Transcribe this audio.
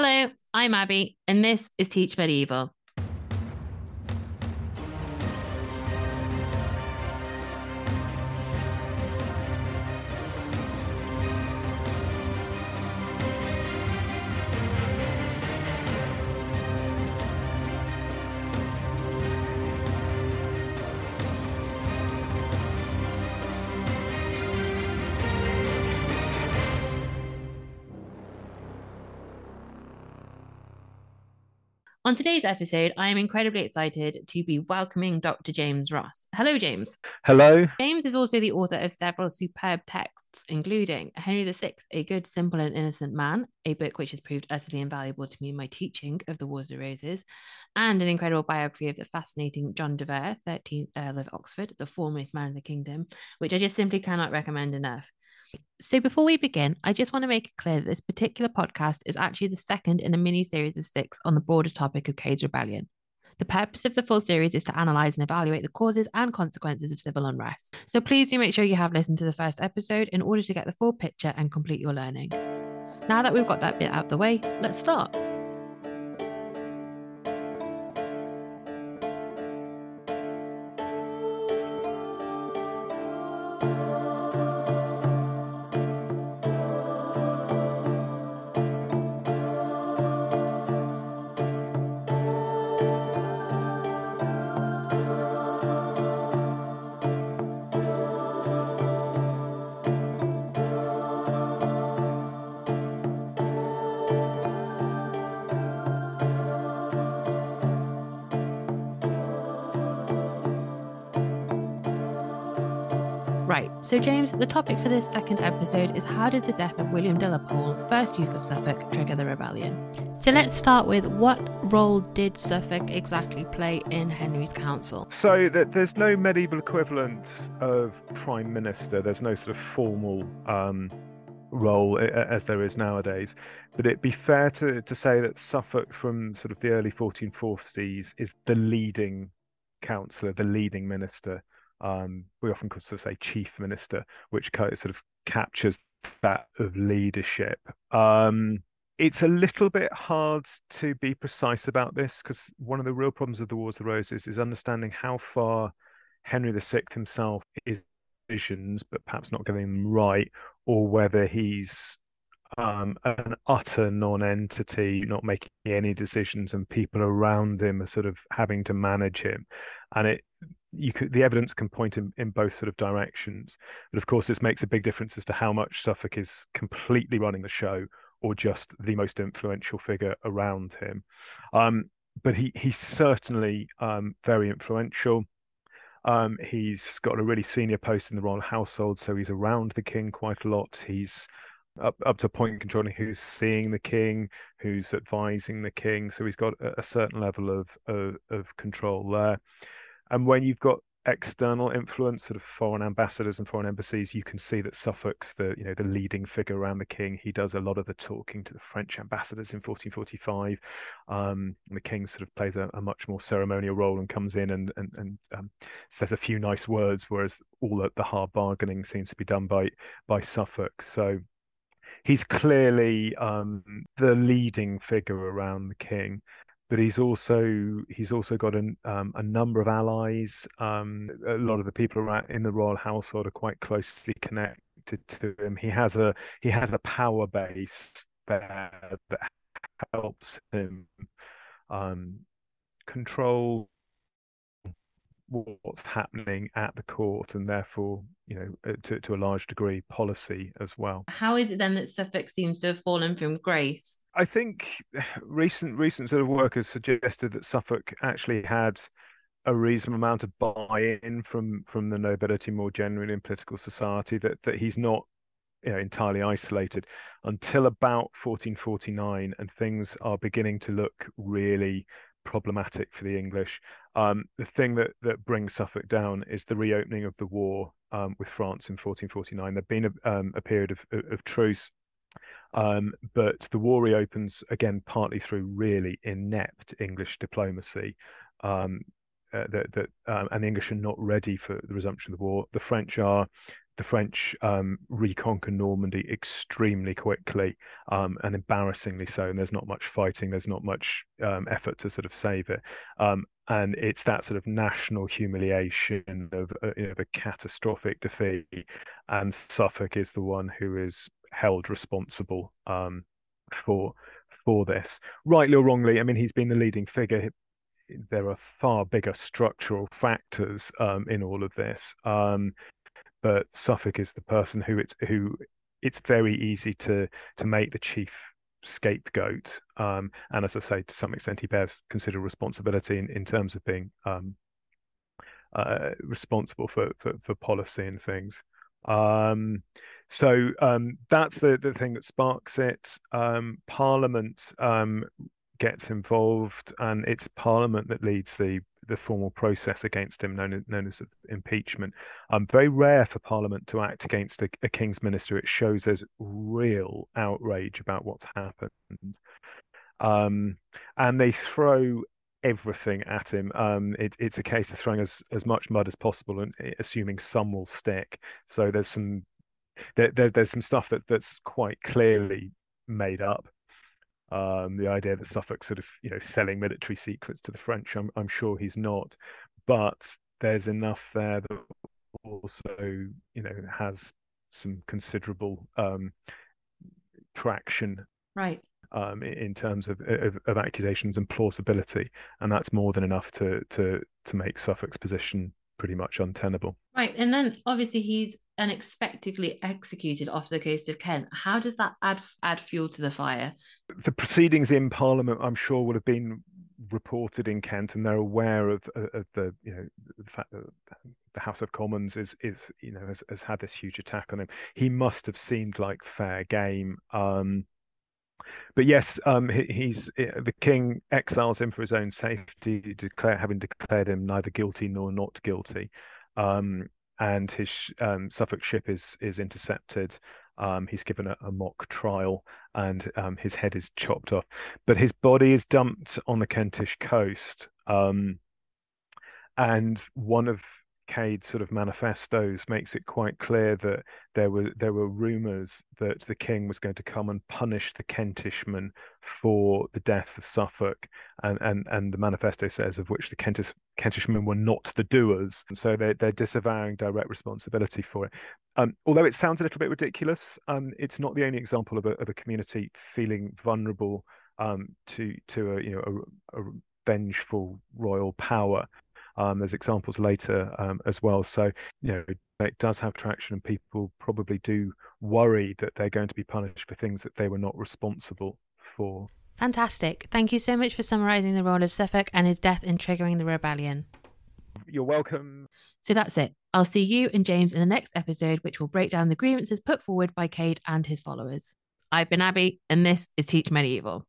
Hello, I'm Abby, and this is Teach Medieval. On today's episode, I am incredibly excited to be welcoming Dr. James Ross. Hello, James. Hello. James is also the author of several superb texts, including Henry VI, A Good, Simple, and Innocent Man, a book which has proved utterly invaluable to me in my teaching of the Wars of Roses, and an incredible biography of the fascinating John de Vere, 13th uh, Earl of Oxford, the foremost man in the kingdom, which I just simply cannot recommend enough. So, before we begin, I just want to make it clear that this particular podcast is actually the second in a mini series of six on the broader topic of Cade's Rebellion. The purpose of the full series is to analyse and evaluate the causes and consequences of civil unrest. So, please do make sure you have listened to the first episode in order to get the full picture and complete your learning. Now that we've got that bit out of the way, let's start. So James, the topic for this second episode is how did the death of William de la Pole, first Duke of Suffolk, trigger the rebellion? So let's start with what role did Suffolk exactly play in Henry's council? So there's no medieval equivalent of prime minister. There's no sort of formal um, role as there is nowadays. But it'd be fair to, to say that Suffolk from sort of the early 1440s is the leading councillor, the leading minister um, we often sort of say chief minister, which sort of captures that of leadership. Um, it's a little bit hard to be precise about this because one of the real problems of the Wars of the Roses is understanding how far Henry VI himself is visions, but perhaps not getting them right, or whether he's um, an utter non-entity, not making any decisions, and people around him are sort of having to manage him. And it you could the evidence can point in, in both sort of directions but of course this makes a big difference as to how much suffolk is completely running the show or just the most influential figure around him um, but he he's certainly um, very influential um, he's got a really senior post in the royal household so he's around the king quite a lot he's up, up to a point controlling who's seeing the king, who's advising the king. So he's got a, a certain level of, of, of control there. And when you've got external influence, sort of foreign ambassadors and foreign embassies, you can see that Suffolk's the you know the leading figure around the king. He does a lot of the talking to the French ambassadors in 1445. Um, the king sort of plays a, a, much more ceremonial role and comes in and and, and um, says a few nice words, whereas all the, hard bargaining seems to be done by by Suffolk. So he's clearly um, the leading figure around the king but he's also he's also got an, um, a number of allies. Um, a lot of the people around in the royal household are quite closely connected to him. He has a he has a power base there that helps him um, control what's happening at the court and therefore you know uh, to, to a large degree policy as well. How is it then that suffolk seems to have fallen from grace? I think recent recent sort of work has suggested that suffolk actually had a reasonable amount of buy-in from from the nobility more generally in political society that that he's not you know, entirely isolated until about 1449 and things are beginning to look really problematic for the English. Um, the thing that that brings Suffolk down is the reopening of the war um, with France in 1449. There'd been a, um, a period of, of truce, um, but the war reopens again partly through really inept English diplomacy. Um, uh, that that um, and the English are not ready for the resumption of the war. The French are. The French um, reconquer Normandy extremely quickly um, and embarrassingly so. And there's not much fighting. There's not much um, effort to sort of save it. Um, and it's that sort of national humiliation of, uh, of a catastrophic defeat. And Suffolk is the one who is held responsible um, for for this, rightly or wrongly. I mean, he's been the leading figure there are far bigger structural factors um, in all of this. Um, but Suffolk is the person who it's who it's very easy to to make the chief scapegoat. Um, and as I say, to some extent, he bears considerable responsibility in, in terms of being um, uh, responsible for, for, for policy and things. Um, so um, that's the the thing that sparks it. Um, Parliament um, gets involved, and it's Parliament that leads the the formal process against him, known as, known as impeachment. Um, very rare for Parliament to act against a, a king's minister. It shows there's real outrage about what's happened, um, and they throw everything at him. Um, it, it's a case of throwing as, as much mud as possible and eh, assuming some will stick. So there's some there, there, there's some stuff that that's quite clearly made up. Um, the idea that Suffolk sort of you know selling military secrets to the French, I'm I'm sure he's not, but there's enough there that also you know has some considerable um, traction. Right. Um, in terms of, of, of accusations and plausibility, and that's more than enough to to to make Suffolk's position pretty much untenable. Right. And then obviously he's unexpectedly executed off the coast of Kent. How does that add add fuel to the fire? The proceedings in Parliament, I'm sure, would have been reported in Kent, and they're aware of, of the you know the fact that the House of Commons is is you know has, has had this huge attack on him. He must have seemed like fair game. Um, but yes, um, he, he's eh, the king exiles him for his own safety, declare having declared him neither guilty nor not guilty. Um, and his um, Suffolk ship is is intercepted. Um, he's given a, a, mock trial, and um, his head is chopped off. But his body is dumped on the Kentish coast. Um, and one of Cade's sort of manifestos makes it quite clear that there were there were rumours that the king was going to come and punish the Kentishmen for the death of Suffolk, and and, and the manifesto says of which the Kentish Kentishmen were not the doers, and so they're they're disavowing direct responsibility for it. Um, although it sounds a little bit ridiculous, um, it's not the only example of a of a community feeling vulnerable um, to to a you know a, a vengeful royal power. Um, there's examples later um, as well. So, you know, it does have traction, and people probably do worry that they're going to be punished for things that they were not responsible for. Fantastic. Thank you so much for summarising the role of Suffolk and his death in triggering the rebellion. You're welcome. So that's it. I'll see you and James in the next episode, which will break down the grievances put forward by Cade and his followers. I've been Abby, and this is Teach Medieval.